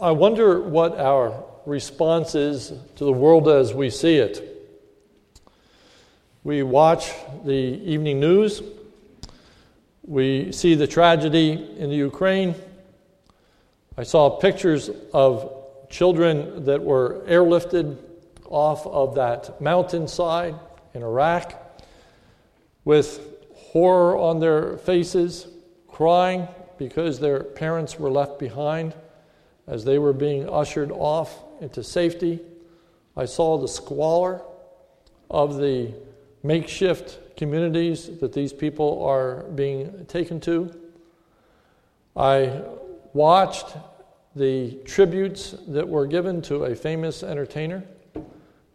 I wonder what our response is to the world as we see it. We watch the evening news, we see the tragedy in the Ukraine. I saw pictures of children that were airlifted off of that mountainside in Iraq with horror on their faces, crying because their parents were left behind as they were being ushered off into safety. I saw the squalor of the makeshift communities that these people are being taken to. I watched the tributes that were given to a famous entertainer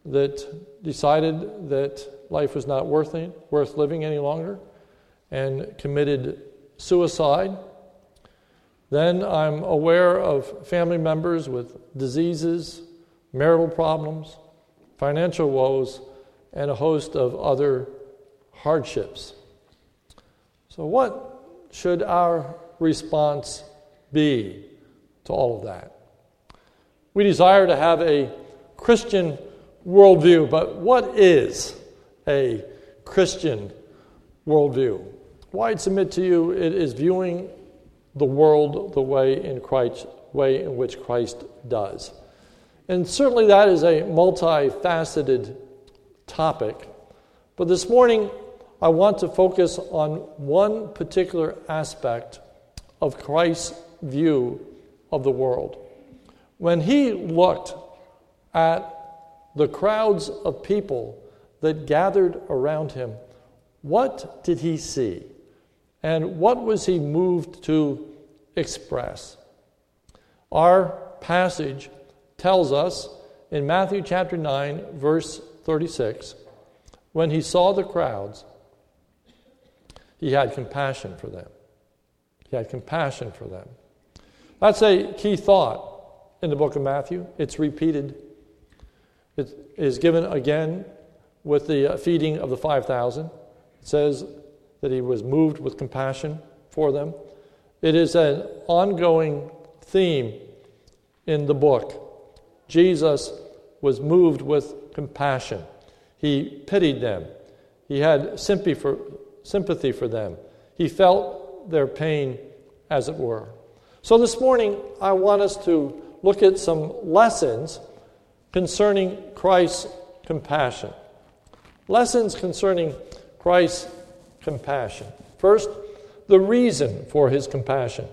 that decided that life was not worth, it, worth living any longer and committed suicide. Then I'm aware of family members with diseases, marital problems, financial woes, and a host of other hardships. So, what should our response be to all of that? We desire to have a Christian worldview, but what is a Christian worldview? Why I submit to you, it is viewing the world the way in Christ, way in which Christ does. And certainly that is a multifaceted topic. But this morning, I want to focus on one particular aspect of Christ's view of the world. When he looked at the crowds of people that gathered around him, what did he see? And what was he moved to express? Our passage tells us in Matthew chapter 9, verse 36, when he saw the crowds, he had compassion for them. He had compassion for them. That's a key thought in the book of Matthew. It's repeated. It is given again with the feeding of the 5,000. It says that he was moved with compassion for them. It is an ongoing theme in the book. Jesus was moved with compassion. He pitied them. He had sympathy for, sympathy for them. He felt their pain, as it were. So this morning, I want us to look at some lessons concerning Christ's compassion. Lessons concerning Christ's compassion. First, the reason for his compassion.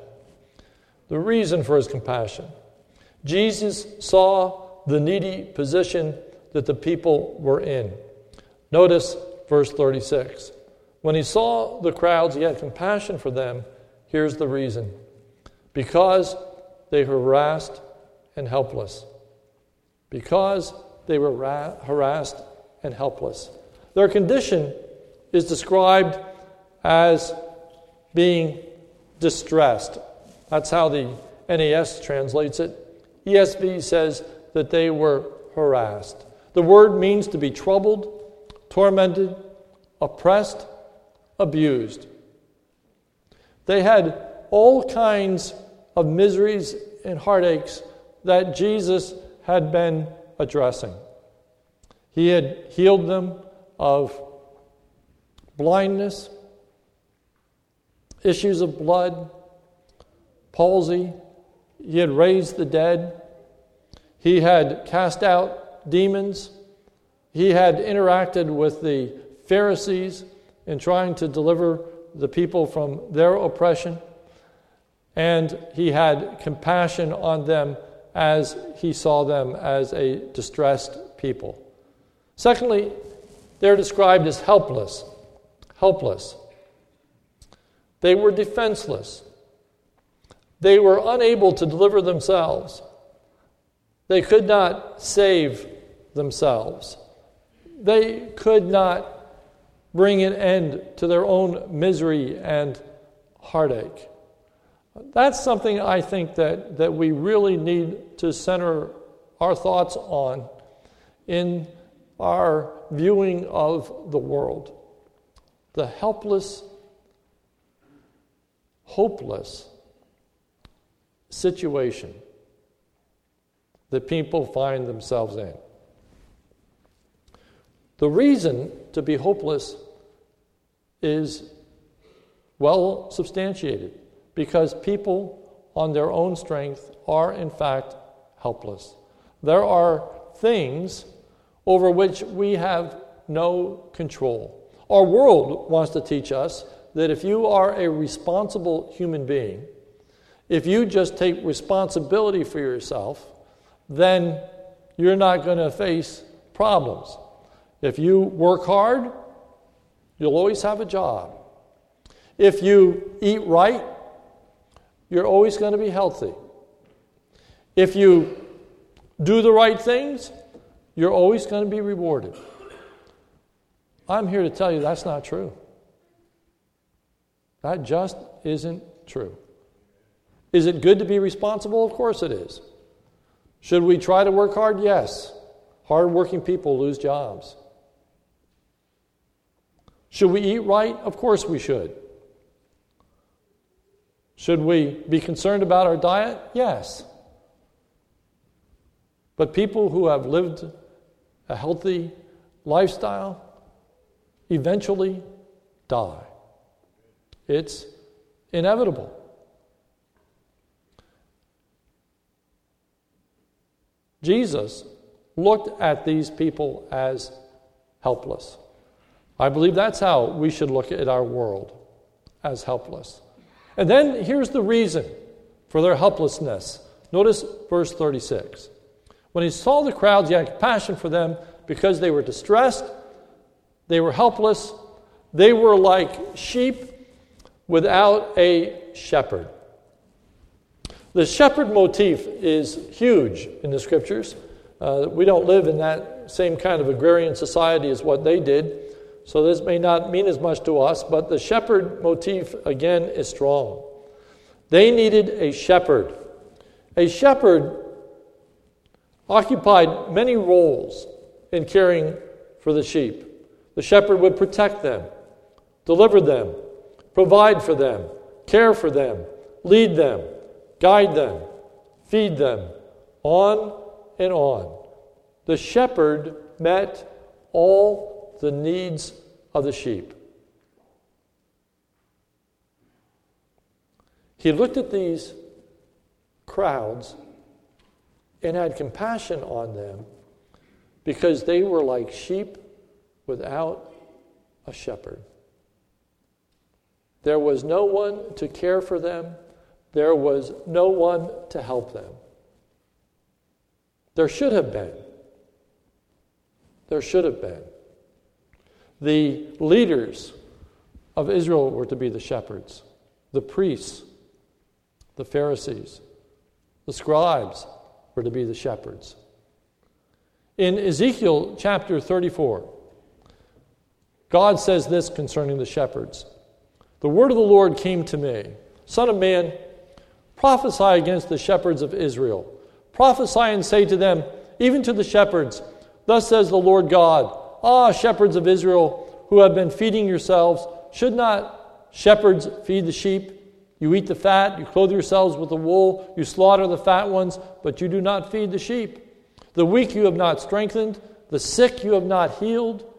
The reason for his compassion. Jesus saw the needy position that the people were in. Notice verse 36. When he saw the crowds, he had compassion for them. Here's the reason because they were harassed and helpless. Because they were ra- harassed and helpless. Their condition is described as being distressed. That's how the NAS translates it. ESV says that they were harassed. The word means to be troubled, tormented, oppressed, abused. They had all kinds of miseries and heartaches that Jesus had been addressing. He had healed them of blindness, issues of blood, palsy. He had raised the dead. He had cast out demons. He had interacted with the Pharisees in trying to deliver the people from their oppression. And he had compassion on them as he saw them as a distressed people. Secondly, they're described as helpless. Helpless. They were defenseless. They were unable to deliver themselves. They could not save themselves. They could not bring an end to their own misery and heartache. That's something I think that, that we really need to center our thoughts on in our viewing of the world. The helpless hopeless situation that people find themselves in. The reason to be hopeless is well substantiated because people on their own strength are, in fact, helpless. There are things over which we have no control. Our world wants to teach us that if you are a responsible human being, if you just take responsibility for yourself, then you're not going to face problems. If you work hard, you'll always have a job. If you eat right, you're always going to be healthy. If you do the right things, you're always going to be rewarded. I'm here to tell you that's not true. That just isn't true. Is it good to be responsible? Of course it is. Should we try to work hard? Yes. Hardworking people lose jobs. Should we eat right? Of course we should. Should we be concerned about our diet? Yes. But people who have lived a healthy lifestyle eventually die. It's inevitable. Jesus looked at these people as helpless. I believe that's how we should look at our world as helpless. And then here's the reason for their helplessness. Notice verse 36. When he saw the crowds, he had compassion for them because they were distressed, they were helpless, they were like sheep without a shepherd. The shepherd motif is huge in the scriptures. Uh, we don't live in that same kind of agrarian society as what they did, so this may not mean as much to us, but the shepherd motif again is strong. They needed a shepherd. A shepherd occupied many roles in caring for the sheep. The shepherd would protect them, deliver them, provide for them, care for them, lead them, guide them, feed them, on and on. The shepherd met all the needs of the sheep. He looked at these crowds and had compassion on them because they were like sheep without a shepherd. There was no one to care for them, there was no one to help them. There should have been. There should have been. The leaders of Israel were to be the shepherds, the priests, the Pharisees, the scribes, were to be the shepherds. In Ezekiel chapter 34, God says this concerning the shepherds The word of the Lord came to me Son of man, prophesy against the shepherds of Israel. Prophesy and say to them, even to the shepherds, Thus says the Lord God, Ah, shepherds of Israel, who have been feeding yourselves, should not shepherds feed the sheep? You eat the fat, you clothe yourselves with the wool, you slaughter the fat ones, but you do not feed the sheep. The weak you have not strengthened, the sick you have not healed,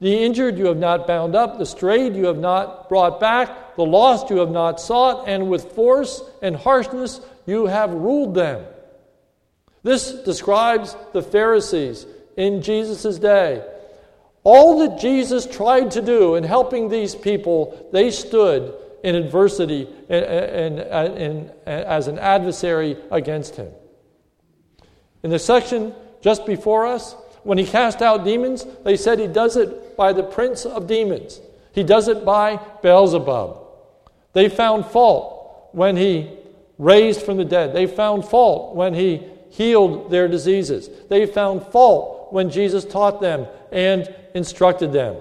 the injured you have not bound up, the strayed you have not brought back, the lost you have not sought, and with force and harshness you have ruled them. This describes the Pharisees in Jesus' day. All that Jesus tried to do in helping these people, they stood in adversity and, and, and, as an adversary against him. In the section just before us, when he cast out demons, they said he does it by the prince of demons. He does it by Beelzebub. They found fault when he raised from the dead. They found fault when he healed their diseases. They found fault when Jesus taught them and instructed them.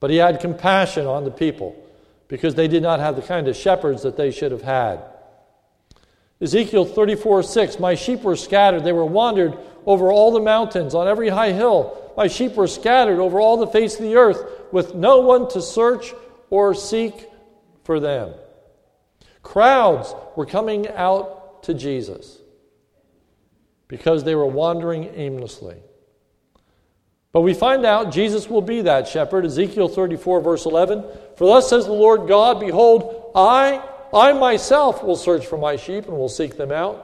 But he had compassion on the people because they did not have the kind of shepherds that they should have had. Ezekiel 34 6 My sheep were scattered, they were wandered over all the mountains, on every high hill. My sheep were scattered over all the face of the earth, with no one to search or seek for them. Crowds were coming out to Jesus because they were wandering aimlessly. But we find out Jesus will be that shepherd. Ezekiel 34, verse 11. For thus says the Lord God, Behold, I, I myself will search for my sheep and will seek them out.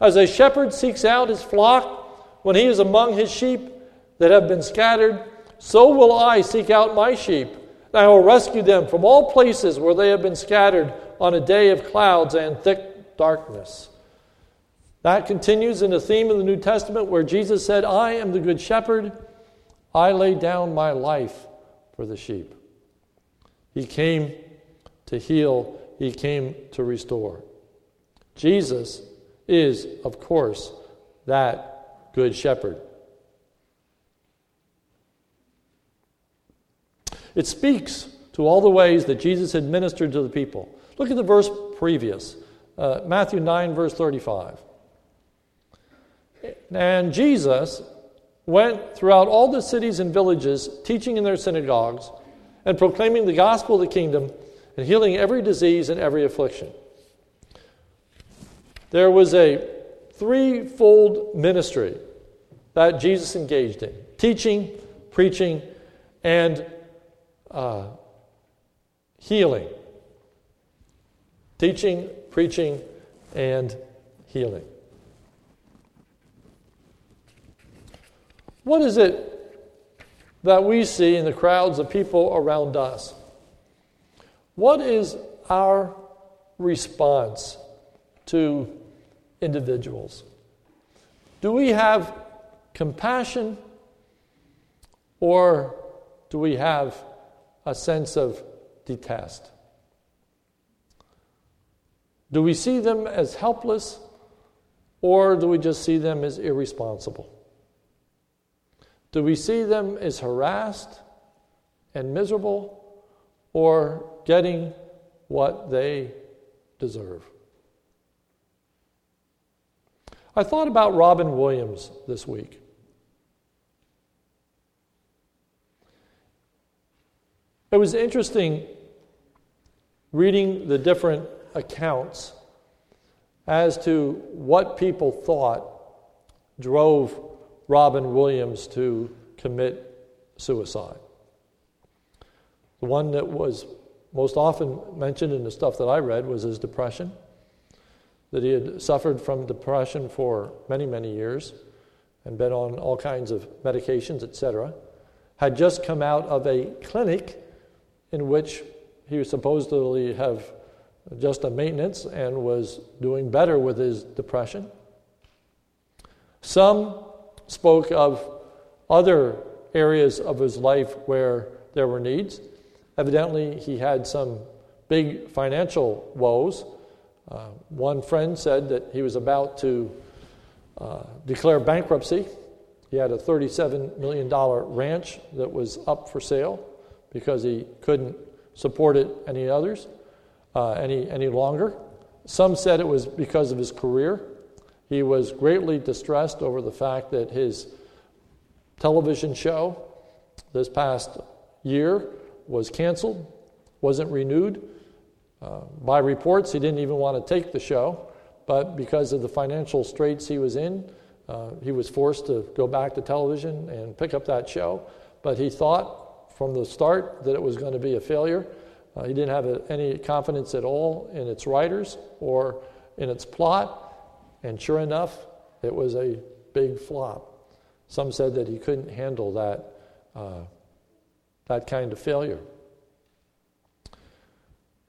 As a shepherd seeks out his flock when he is among his sheep that have been scattered, so will I seek out my sheep. And I will rescue them from all places where they have been scattered on a day of clouds and thick darkness. That continues in the theme of the New Testament where Jesus said, I am the good shepherd. I lay down my life for the sheep. He came to heal, He came to restore. Jesus is, of course, that good shepherd. It speaks to all the ways that Jesus had ministered to the people. Look at the verse previous, uh, Matthew 9, verse 35. And Jesus went throughout all the cities and villages, teaching in their synagogues and proclaiming the gospel of the kingdom and healing every disease and every affliction. There was a threefold ministry that Jesus engaged in teaching, preaching, and uh, healing. Teaching, preaching, and healing. What is it that we see in the crowds of people around us? What is our response to individuals? Do we have compassion or do we have a sense of detest? Do we see them as helpless or do we just see them as irresponsible? Do we see them as harassed and miserable or getting what they deserve? I thought about Robin Williams this week. It was interesting reading the different accounts as to what people thought drove Robin Williams to commit suicide. The one that was most often mentioned in the stuff that I read was his depression, that he had suffered from depression for many, many years and been on all kinds of medications, etc. Had just come out of a clinic in which he was supposedly have just a maintenance and was doing better with his depression. Some spoke of other areas of his life where there were needs. Evidently, he had some big financial woes. Uh, one friend said that he was about to uh, declare bankruptcy. He had a $37 million ranch that was up for sale because he couldn't support it any others uh, any, any longer. Some said it was because of his career. He was greatly distressed over the fact that his television show this past year was canceled, wasn't renewed. Uh, by reports, he didn't even want to take the show, but because of the financial straits he was in, uh, he was forced to go back to television and pick up that show. But he thought from the start that it was going to be a failure. Uh, he didn't have a, any confidence at all in its writers or in its plot, and sure enough, it was a big flop. Some said that he couldn't handle that, uh, that kind of failure.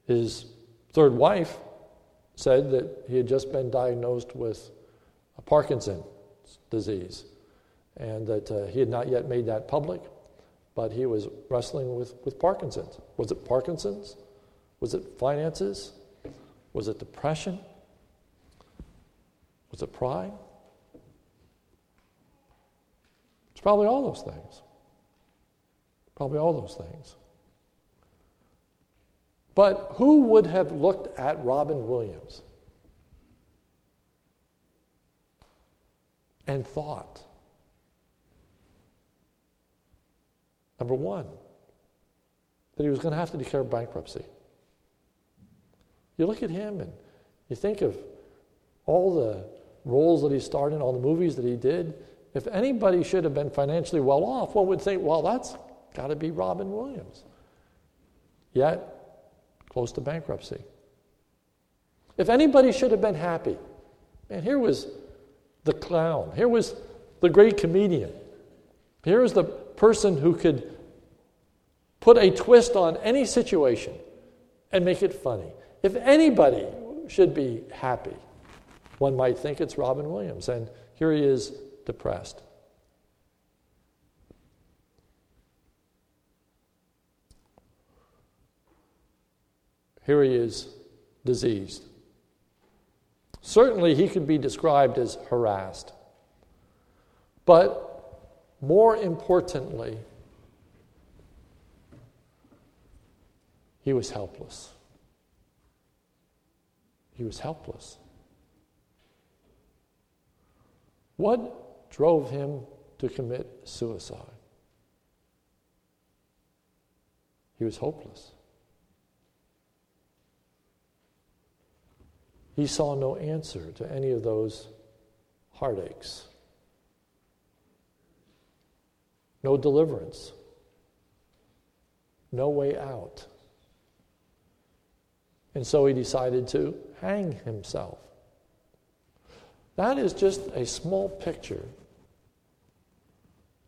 His third wife said that he had just been diagnosed with Parkinson's disease and that uh, he had not yet made that public but he was wrestling with, with Parkinson's. Was it Parkinson's? Was it finances? Was it depression? Was it pride? It's probably all those things. Probably all those things. But who would have looked at Robin Williams and thought, Number one, that he was going to have to declare bankruptcy. You look at him and you think of all the roles that he starred in, all the movies that he did, if anybody should have been financially well off, one would think, well, that's got to be Robin Williams. Yet, close to bankruptcy. If anybody should have been happy, man, here was the clown. Here was the great comedian. Here was the person who could put a twist on any situation and make it funny. If anybody should be happy, one might think it's Robin Williams. And here he is depressed. Here he is diseased. Certainly, he could be described as harassed. But more importantly, he was helpless. He was helpless. What drove him to commit suicide? He was hopeless. He saw no answer to any of those heartaches, no deliverance, no way out. And so he decided to hang himself. That is just a small picture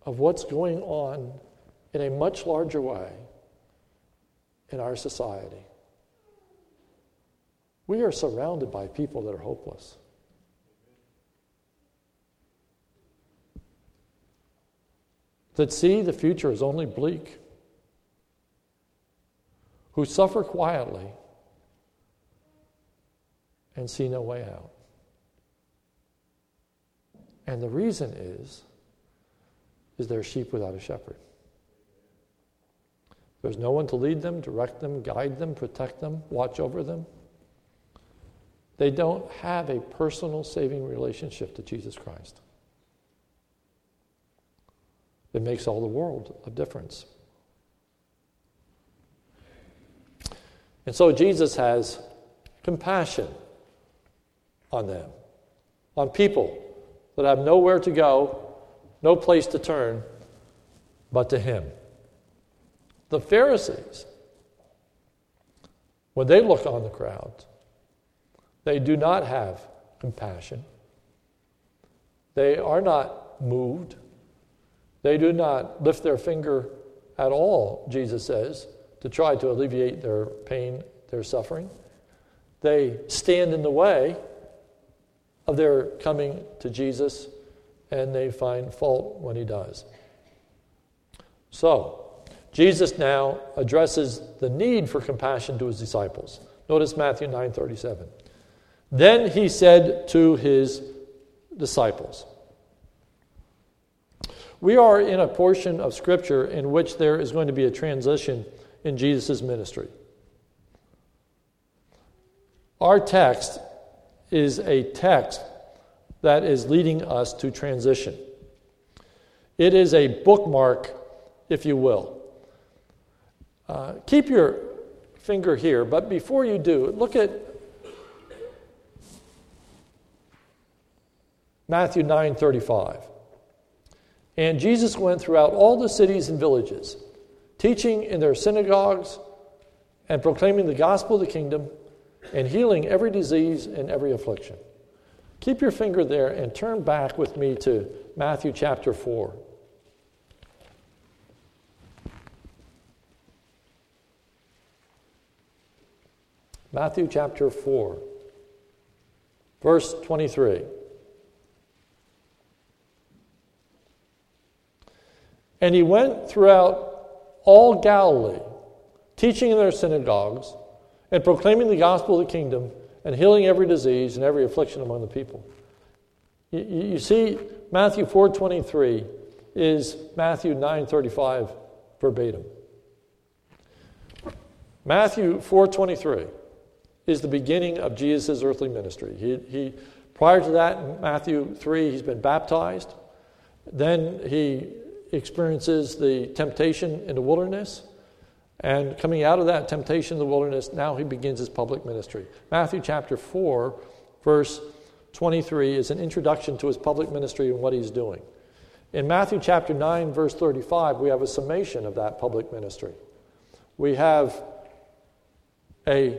of what's going on in a much larger way in our society. We are surrounded by people that are hopeless. That see the future is only bleak, who suffer quietly and see no way out. And the reason is is they're sheep without a shepherd. There's no one to lead them, direct them, guide them, protect them, watch over them. They don't have a personal saving relationship to Jesus Christ. It makes all the world of difference. And so Jesus has compassion on them, on people that have nowhere to go, no place to turn but to Him. The Pharisees, when they look on the crowd, they do not have compassion. They are not moved. They do not lift their finger at all, Jesus says, to try to alleviate their pain, their suffering. They stand in the way of their coming to Jesus and they find fault when he does. So, Jesus now addresses the need for compassion to his disciples. Notice Matthew 9:37. Then he said to his disciples, We are in a portion of Scripture in which there is going to be a transition in Jesus' ministry. Our text is a text that is leading us to transition. It is a bookmark, if you will. Uh, keep your finger here, but before you do, look at Matthew 9:35. And Jesus went throughout all the cities and villages, teaching in their synagogues and proclaiming the gospel of the kingdom and healing every disease and every affliction. Keep your finger there and turn back with me to Matthew chapter 4. Matthew chapter 4, verse 23. And he went throughout all Galilee, teaching in their synagogues and proclaiming the gospel of the kingdom and healing every disease and every affliction among the people. You, you see, Matthew 4.23 is Matthew 9.35 verbatim. Matthew 4.23 is the beginning of Jesus' earthly ministry. He, he, prior to that, in Matthew 3, he's been baptized. Then he experiences the temptation in the wilderness. And coming out of that temptation in the wilderness, now he begins his public ministry. Matthew chapter 4, verse 23 is an introduction to his public ministry and what he's doing. In Matthew chapter 9, verse 35, we have a summation of that public ministry. We have a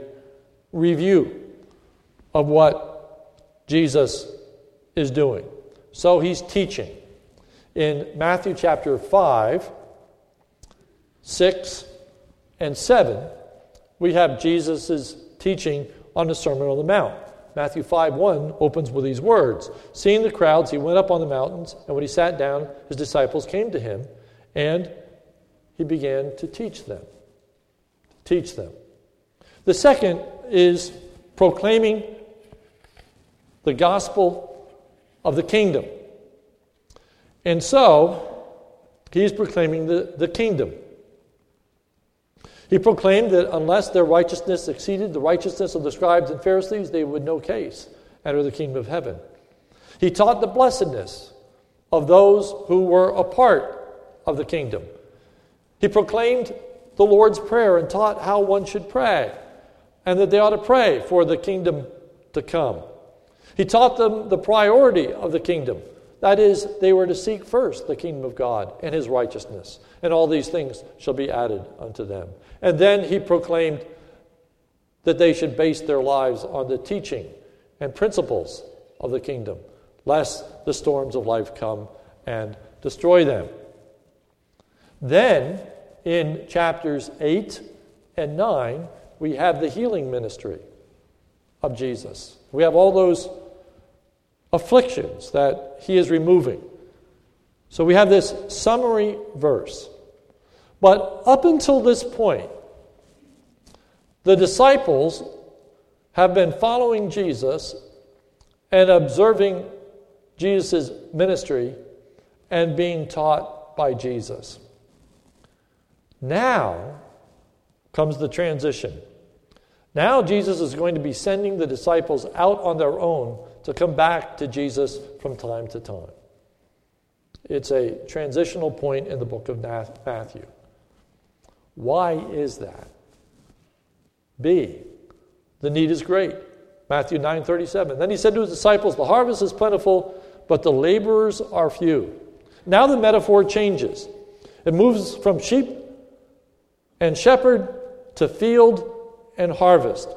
review of what Jesus is doing. So he's teaching. In Matthew chapter 5, 6, and 7, we have Jesus' teaching on the Sermon on the Mount. Matthew 5 1 opens with these words Seeing the crowds, he went up on the mountains, and when he sat down, his disciples came to him, and he began to teach them. Teach them. The second is proclaiming the gospel of the kingdom. And so, he's proclaiming the, the kingdom. He proclaimed that unless their righteousness exceeded the righteousness of the scribes and Pharisees, they would no case enter the kingdom of heaven. He taught the blessedness of those who were a part of the kingdom. He proclaimed the Lord's Prayer and taught how one should pray and that they ought to pray for the kingdom to come. He taught them the priority of the kingdom. That is, they were to seek first the kingdom of God and his righteousness, and all these things shall be added unto them. And then he proclaimed that they should base their lives on the teaching and principles of the kingdom, lest the storms of life come and destroy them. Then, in chapters 8 and 9, we have the healing ministry of Jesus. We have all those afflictions that he is removing. So we have this summary verse. But up until this point, the disciples have been following Jesus and observing Jesus' ministry and being taught by Jesus. Now comes the transition. Now Jesus is going to be sending the disciples out on their own to come back to Jesus from time to time. It's a transitional point in the book of Matthew. Why is that? B, the need is great. Matthew 9:37. Then he said to his disciples, "The harvest is plentiful, but the laborers are few." Now the metaphor changes. It moves from sheep and shepherd to field and harvest.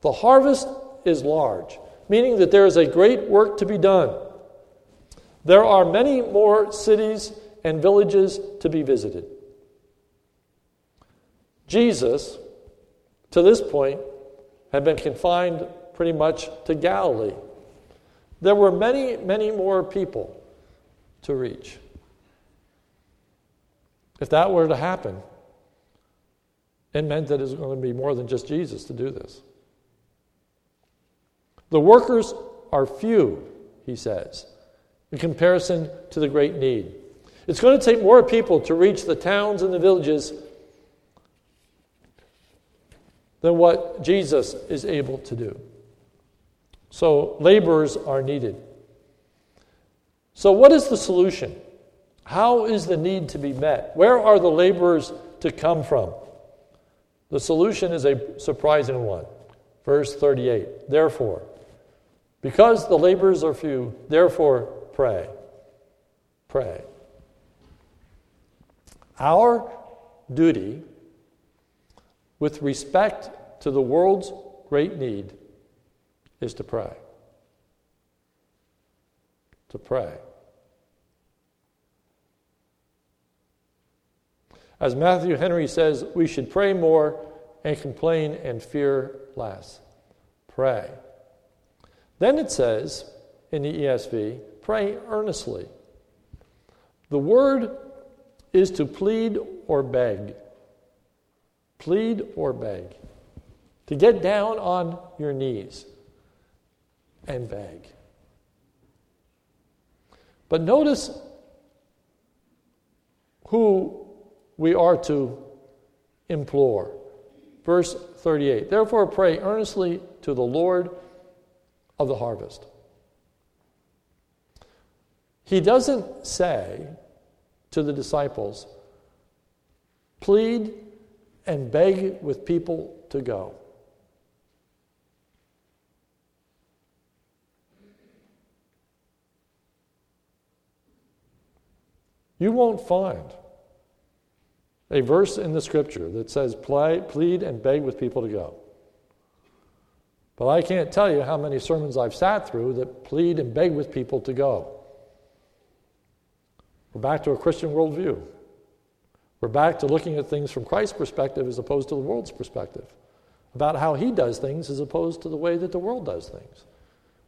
The harvest is large, meaning that there is a great work to be done. There are many more cities and villages to be visited. Jesus, to this point, had been confined pretty much to Galilee. There were many, many more people to reach. If that were to happen, it meant that it was going to be more than just Jesus to do this. The workers are few, he says, in comparison to the great need. It's going to take more people to reach the towns and the villages than what Jesus is able to do. So, laborers are needed. So, what is the solution? How is the need to be met? Where are the laborers to come from? The solution is a surprising one. Verse 38 Therefore, because the laborers are few, therefore pray. Pray. Our duty with respect to the world's great need is to pray. To pray. As Matthew Henry says, we should pray more and complain and fear less. Pray. Then it says in the ESV, pray earnestly. The word is to plead or beg. Plead or beg. To get down on your knees and beg. But notice who we are to implore. Verse 38 Therefore, pray earnestly to the Lord of the harvest. He doesn't say to the disciples, plead and beg with people to go. You won't find a verse in the scripture that says, plead and beg with people to go. But I can't tell you how many sermons I've sat through that plead and beg with people to go. We're back to a Christian worldview. We're back to looking at things from Christ's perspective as opposed to the world's perspective, about how he does things as opposed to the way that the world does things.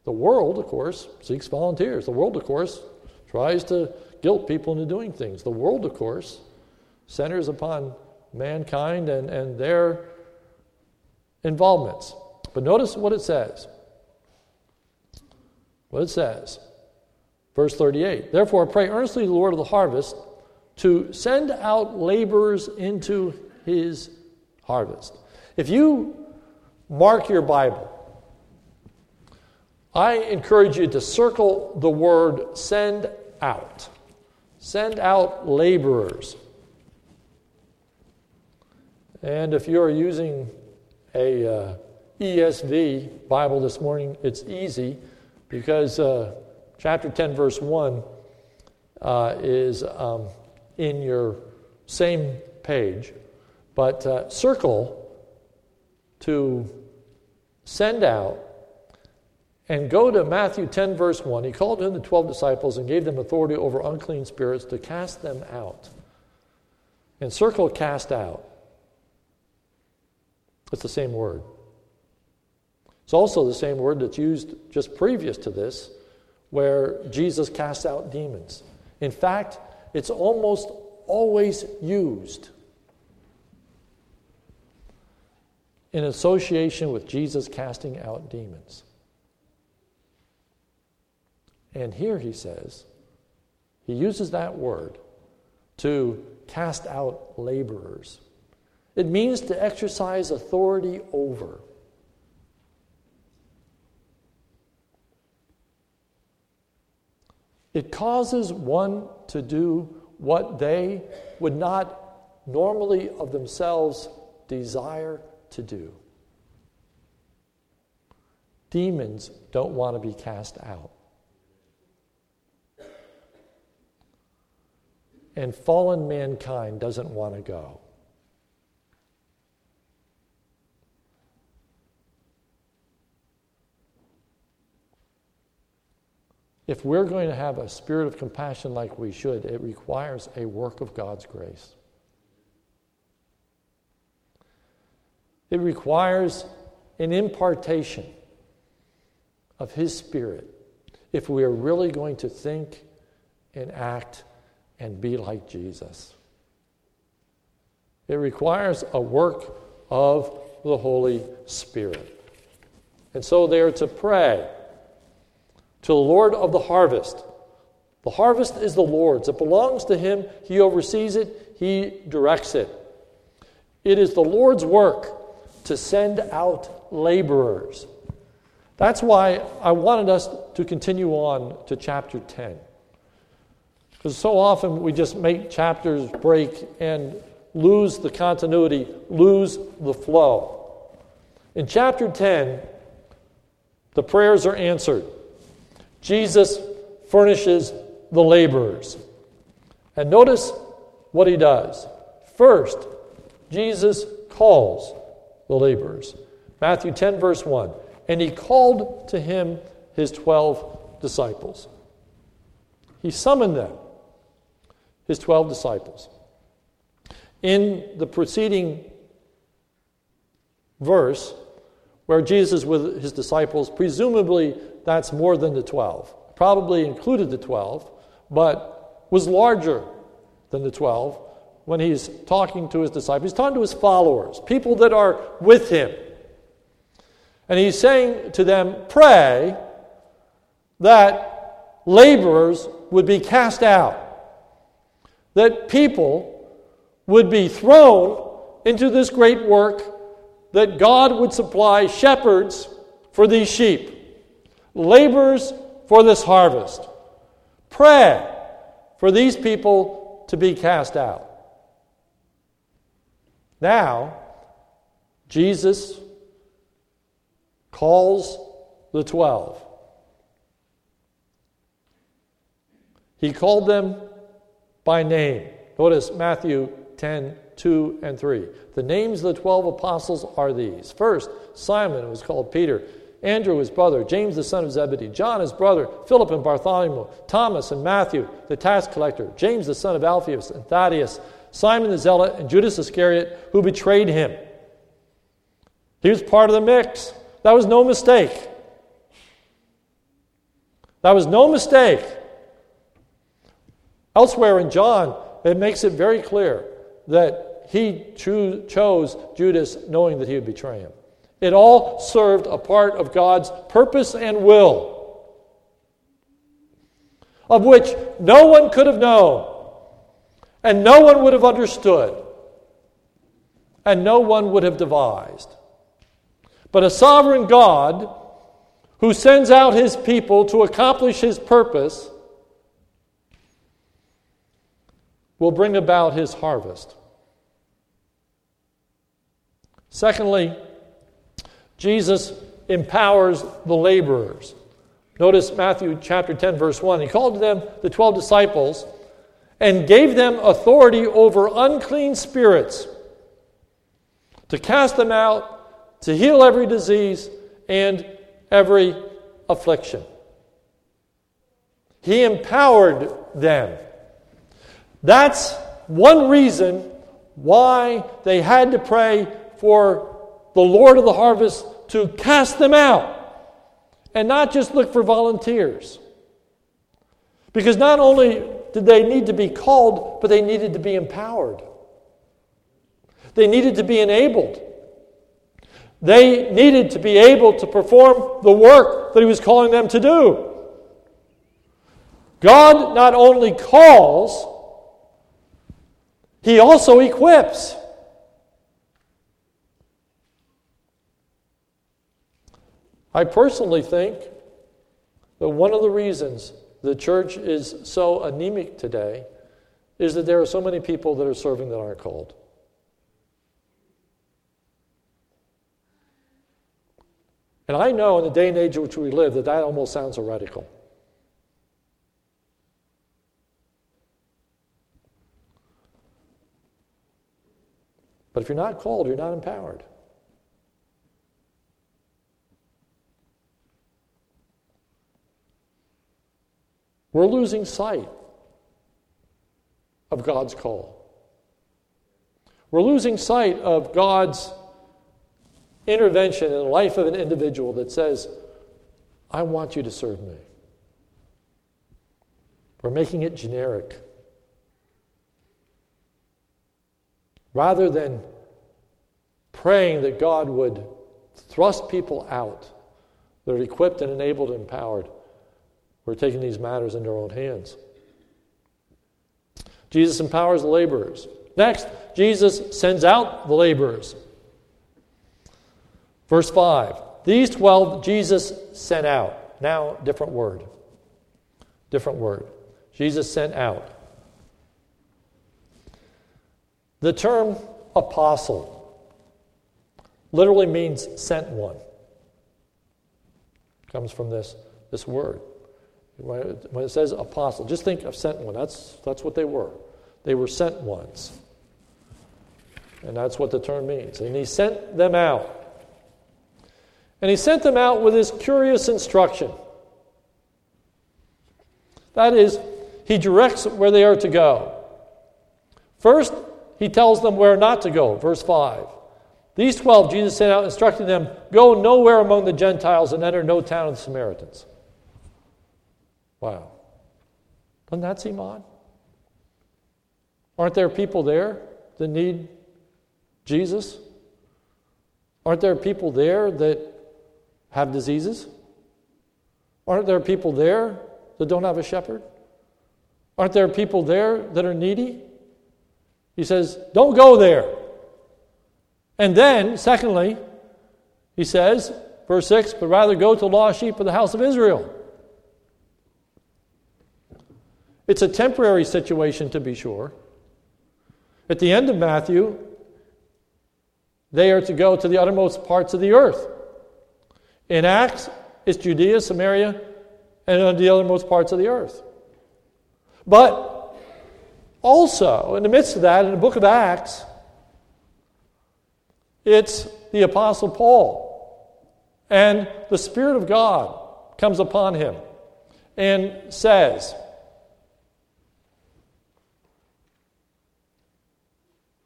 The world, of course, seeks volunteers. The world, of course, tries to guilt people into doing things. The world, of course, centers upon mankind and, and their involvements. But notice what it says. What it says. Verse 38 Therefore, pray earnestly to the Lord of the harvest to send out laborers into his harvest. If you mark your Bible, I encourage you to circle the word send out. Send out laborers. And if you're using a uh, ESV Bible this morning, it's easy because uh, chapter 10, verse 1 uh, is um, in your same page. But uh, circle to send out and go to Matthew 10, verse 1. He called in the 12 disciples and gave them authority over unclean spirits to cast them out. And circle cast out. It's the same word. It's also the same word that's used just previous to this, where Jesus casts out demons. In fact, it's almost always used in association with Jesus casting out demons. And here he says, he uses that word to cast out laborers. It means to exercise authority over. It causes one to do what they would not normally of themselves desire to do. Demons don't want to be cast out. And fallen mankind doesn't want to go. If we're going to have a spirit of compassion like we should, it requires a work of God's grace. It requires an impartation of His Spirit if we are really going to think and act and be like Jesus. It requires a work of the Holy Spirit. And so they are to pray to the Lord of the harvest. The harvest is the Lord's. It belongs to Him. He oversees it, He directs it. It is the Lord's work to send out laborers. That's why I wanted us to continue on to chapter 10. Because so often we just make chapters break and lose the continuity, lose the flow. In chapter 10, the prayers are answered. Jesus furnishes the laborers. And notice what he does. First, Jesus calls the laborers. Matthew 10, verse 1. And he called to him his 12 disciples. He summoned them, his 12 disciples. In the preceding verse, where Jesus with his disciples, presumably that's more than the 12. Probably included the 12, but was larger than the 12 when he's talking to his disciples. He's talking to his followers, people that are with him. And he's saying to them, Pray that laborers would be cast out, that people would be thrown into this great work, that God would supply shepherds for these sheep laborers for this harvest. Pray for these people to be cast out. Now, Jesus calls the twelve. He called them by name. Notice Matthew 10 2 and 3. The names of the 12 apostles are these. First, Simon, was called Peter, Andrew, his brother, James, the son of Zebedee, John, his brother, Philip and Bartholomew, Thomas and Matthew, the tax collector, James, the son of Alphaeus, and Thaddeus, Simon the zealot, and Judas Iscariot, who betrayed him. He was part of the mix. That was no mistake. That was no mistake. Elsewhere in John, it makes it very clear that he cho- chose Judas knowing that he would betray him. It all served a part of God's purpose and will, of which no one could have known, and no one would have understood, and no one would have devised. But a sovereign God who sends out his people to accomplish his purpose will bring about his harvest. Secondly, Jesus empowers the laborers. Notice Matthew chapter 10, verse 1. He called to them the 12 disciples and gave them authority over unclean spirits to cast them out, to heal every disease and every affliction. He empowered them. That's one reason why they had to pray for the Lord of the harvest to cast them out and not just look for volunteers. Because not only did they need to be called, but they needed to be empowered. They needed to be enabled. They needed to be able to perform the work that He was calling them to do. God not only calls, He also equips. I personally think that one of the reasons the church is so anemic today is that there are so many people that are serving that aren't called. And I know in the day and age in which we live that that almost sounds heretical. But if you're not called, you're not empowered. We're losing sight of God's call. We're losing sight of God's intervention in the life of an individual that says, I want you to serve me. We're making it generic. Rather than praying that God would thrust people out that are equipped and enabled and empowered, we're taking these matters into our own hands. Jesus empowers the laborers. Next, Jesus sends out the laborers. Verse 5 These 12 Jesus sent out. Now, different word. Different word. Jesus sent out. The term apostle literally means sent one. Comes from this, this word. When it says apostle, just think of sent one. That's, that's what they were. They were sent ones. And that's what the term means. And he sent them out. And he sent them out with this curious instruction. That is, he directs where they are to go. First, he tells them where not to go. Verse 5. These 12 Jesus sent out, instructing them go nowhere among the Gentiles and enter no town of the Samaritans. Wow. Doesn't that seem odd? Aren't there people there that need Jesus? Aren't there people there that have diseases? Aren't there people there that don't have a shepherd? Aren't there people there that are needy? He says, Don't go there. And then, secondly, he says, verse 6, but rather go to lost sheep of the house of Israel. It's a temporary situation, to be sure. At the end of Matthew, they are to go to the uttermost parts of the earth. In Acts, it's Judea, Samaria, and the uttermost parts of the earth. But Also, in the midst of that, in the book of Acts, it's the Apostle Paul. And the Spirit of God comes upon him and says,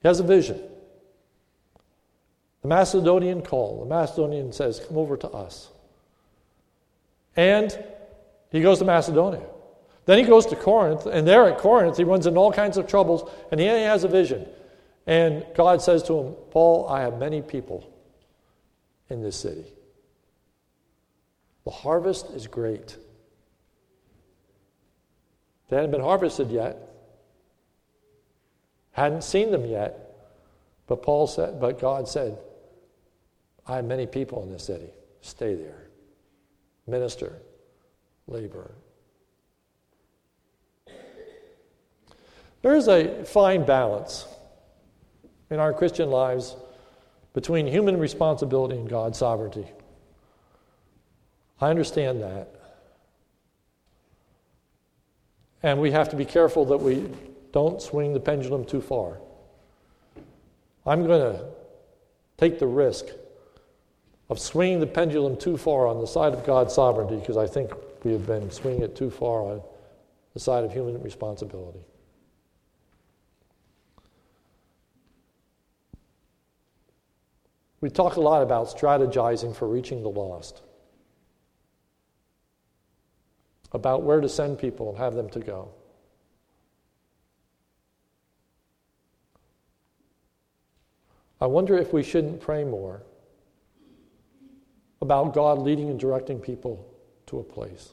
He has a vision. The Macedonian call. The Macedonian says, Come over to us. And he goes to Macedonia. Then he goes to Corinth, and there at Corinth, he runs into all kinds of troubles, and he has a vision. And God says to him, Paul, I have many people in this city. The harvest is great. They hadn't been harvested yet, hadn't seen them yet, but Paul said, but God said, I have many people in this city. Stay there. Minister, labor. There is a fine balance in our Christian lives between human responsibility and God's sovereignty. I understand that. And we have to be careful that we don't swing the pendulum too far. I'm going to take the risk of swinging the pendulum too far on the side of God's sovereignty because I think we have been swinging it too far on the side of human responsibility. We talk a lot about strategizing for reaching the lost, about where to send people and have them to go. I wonder if we shouldn't pray more about God leading and directing people to a place.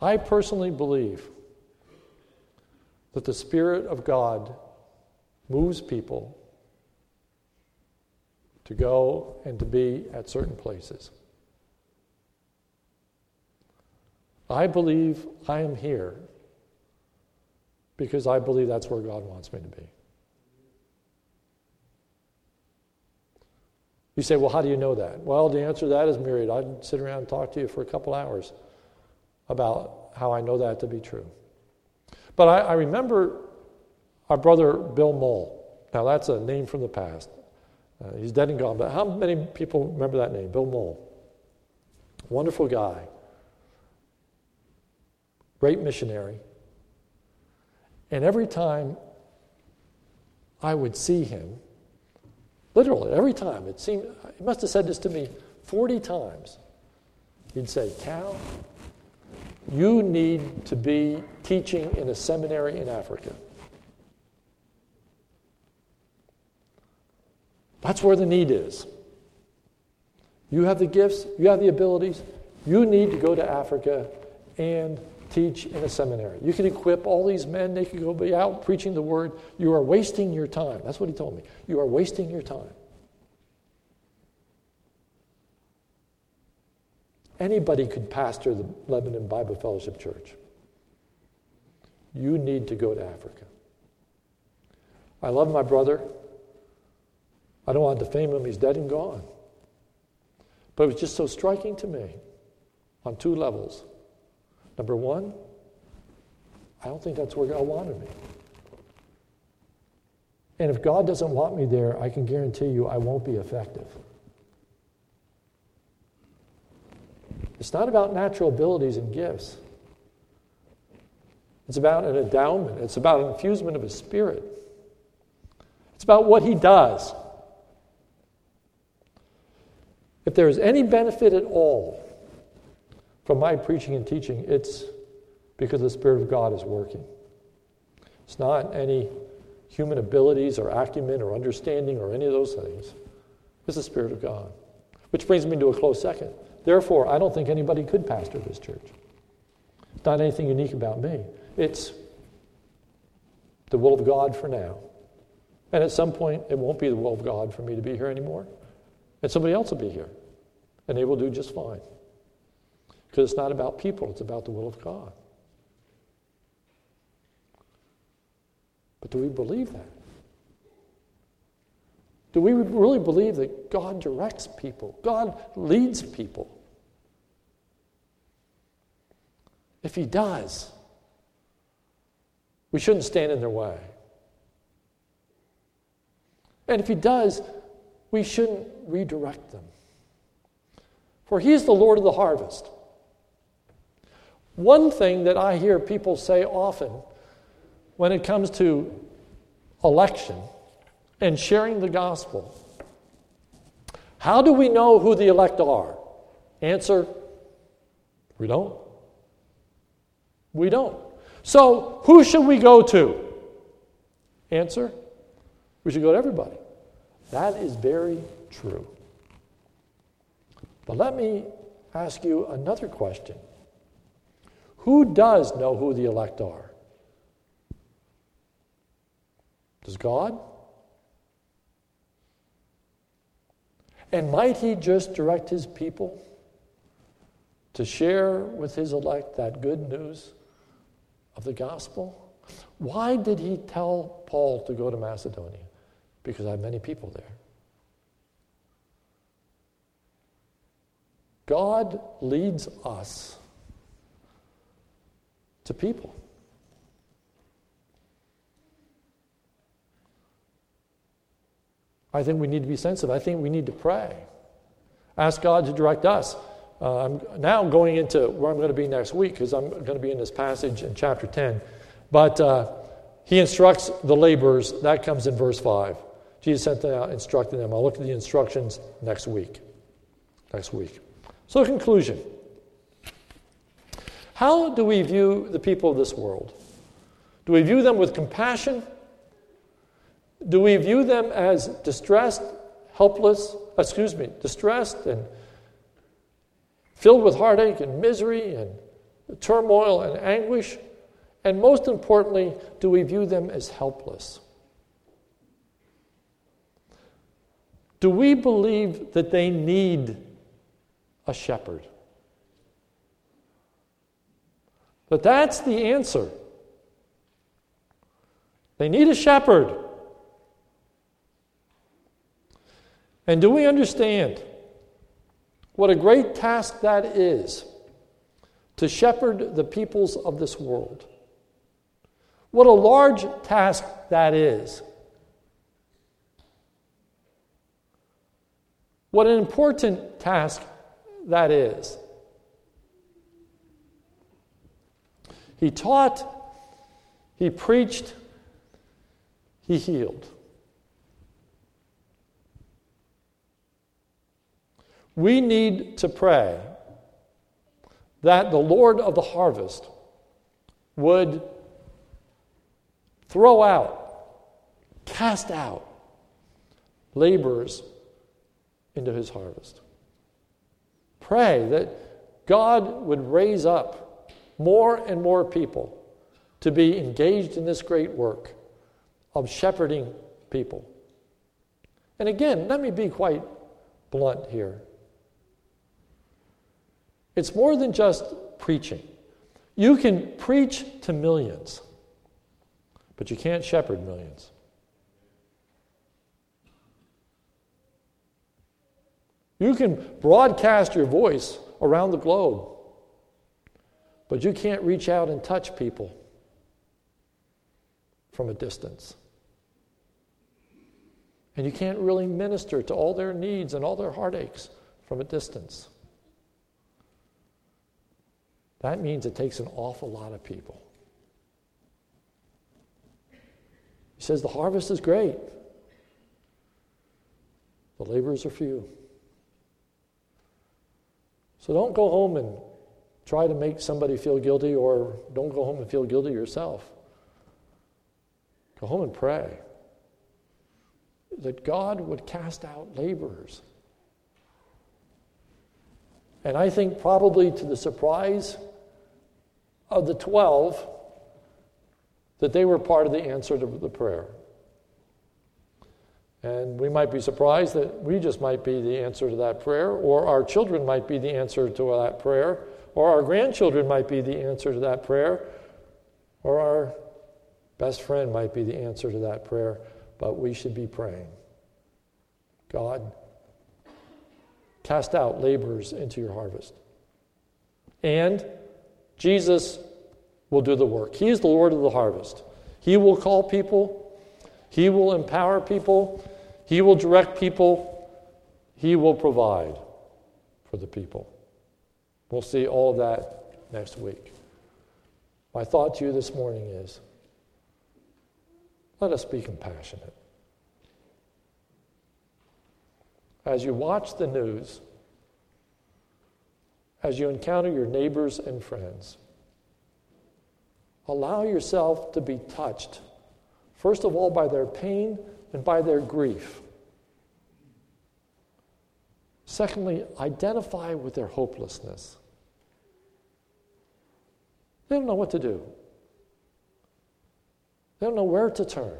I personally believe that the Spirit of God moves people to go and to be at certain places. I believe I am here because I believe that's where God wants me to be. You say, well, how do you know that? Well, the answer to that is myriad. I'd sit around and talk to you for a couple hours about how I know that to be true. But I, I remember our brother Bill Mole. Now, that's a name from the past. Uh, he's dead and gone, but how many people remember that name? Bill Mole. Wonderful guy. Great missionary. And every time I would see him, literally every time, it seemed, he must have said this to me 40 times. He'd say, Cal, you need to be teaching in a seminary in Africa. That's where the need is. You have the gifts, you have the abilities, you need to go to Africa and teach in a seminary. You can equip all these men, they can go be out preaching the word. You are wasting your time. That's what he told me. You are wasting your time. Anybody could pastor the Lebanon Bible Fellowship Church. You need to go to Africa. I love my brother. I don't want to defame him, he's dead and gone. But it was just so striking to me on two levels. Number one, I don't think that's where God wanted me. And if God doesn't want me there, I can guarantee you I won't be effective. It's not about natural abilities and gifts. It's about an endowment. It's about an infusement of His Spirit. It's about what He does. If there is any benefit at all from my preaching and teaching, it's because the Spirit of God is working. It's not any human abilities or acumen or understanding or any of those things. It's the Spirit of God. Which brings me to a close second. Therefore, I don't think anybody could pastor this church. It's not anything unique about me. It's the will of God for now. And at some point, it won't be the will of God for me to be here anymore. And somebody else will be here. And they will do just fine. Because it's not about people, it's about the will of God. But do we believe that? Do we really believe that God directs people? God leads people? If He does, we shouldn't stand in their way. And if He does, we shouldn't redirect them. For He is the Lord of the harvest. One thing that I hear people say often when it comes to election and sharing the gospel how do we know who the elect are? Answer we don't. We don't. So, who should we go to? Answer we should go to everybody. That is very true. But let me ask you another question Who does know who the elect are? Does God? And might He just direct His people to share with His elect that good news of the gospel? Why did He tell Paul to go to Macedonia? Because I have many people there. God leads us to people. I think we need to be sensitive. I think we need to pray. Ask God to direct us. Uh, I'm now going into where I'm going to be next week because I'm going to be in this passage in chapter 10. But uh, he instructs the laborers. That comes in verse 5. Jesus sent them out, instructing them. I'll look at the instructions next week. Next week. So, conclusion. How do we view the people of this world? Do we view them with compassion do we view them as distressed, helpless, excuse me, distressed and filled with heartache and misery and turmoil and anguish? And most importantly, do we view them as helpless? Do we believe that they need a shepherd? But that's the answer. They need a shepherd. And do we understand what a great task that is to shepherd the peoples of this world? What a large task that is. What an important task that is. He taught, he preached, he healed. We need to pray that the Lord of the harvest would throw out, cast out laborers into his harvest. Pray that God would raise up more and more people to be engaged in this great work of shepherding people. And again, let me be quite blunt here. It's more than just preaching. You can preach to millions, but you can't shepherd millions. You can broadcast your voice around the globe, but you can't reach out and touch people from a distance. And you can't really minister to all their needs and all their heartaches from a distance. That means it takes an awful lot of people. He says the harvest is great, the laborers are few. So don't go home and try to make somebody feel guilty, or don't go home and feel guilty yourself. Go home and pray that God would cast out laborers. And I think, probably to the surprise of the 12 that they were part of the answer to the prayer. And we might be surprised that we just might be the answer to that prayer, or our children might be the answer to that prayer, or our grandchildren might be the answer to that prayer, or our best friend might be the answer to that prayer. But we should be praying God, cast out laborers into your harvest. And Jesus will do the work. He is the Lord of the harvest. He will call people, He will empower people, He will direct people, He will provide for the people. We'll see all of that next week. My thought to you this morning is let us be compassionate. As you watch the news, as you encounter your neighbors and friends, allow yourself to be touched, first of all, by their pain and by their grief. Secondly, identify with their hopelessness. They don't know what to do. They don't know where to turn.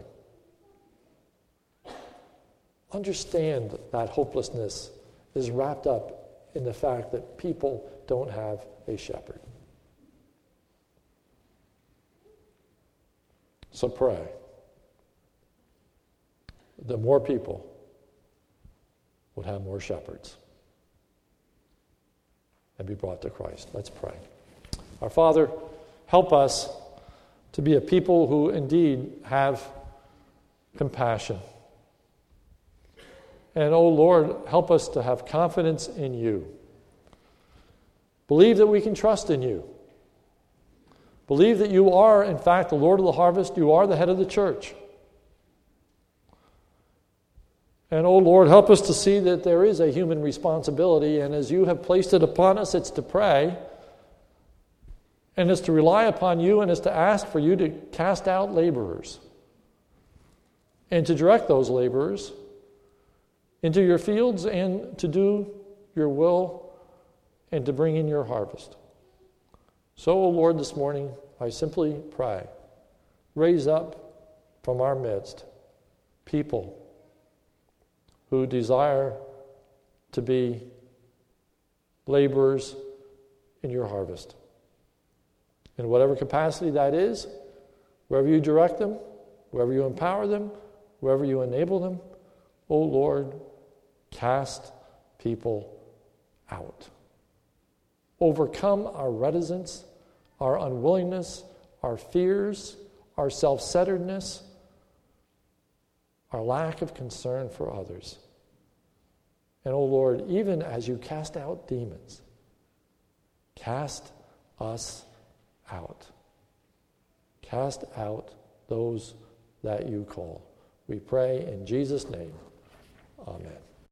Understand that hopelessness is wrapped up in the fact that people don't have a shepherd. So pray. The more people would have more shepherds and be brought to Christ. Let's pray. Our Father, Help us to be a people who indeed have compassion. And, oh Lord, help us to have confidence in you. Believe that we can trust in you. Believe that you are, in fact, the Lord of the harvest. You are the head of the church. And, oh Lord, help us to see that there is a human responsibility, and as you have placed it upon us, it's to pray and is to rely upon you and is to ask for you to cast out laborers and to direct those laborers into your fields and to do your will and to bring in your harvest. So, O Lord, this morning I simply pray raise up from our midst people who desire to be laborers in your harvest in whatever capacity that is, wherever you direct them, wherever you empower them, wherever you enable them, O oh Lord, cast people out. Overcome our reticence, our unwillingness, our fears, our self centeredness, our lack of concern for others. And, O oh Lord, even as you cast out demons, cast us out. Cast out those that you call. We pray in Jesus' name. Amen.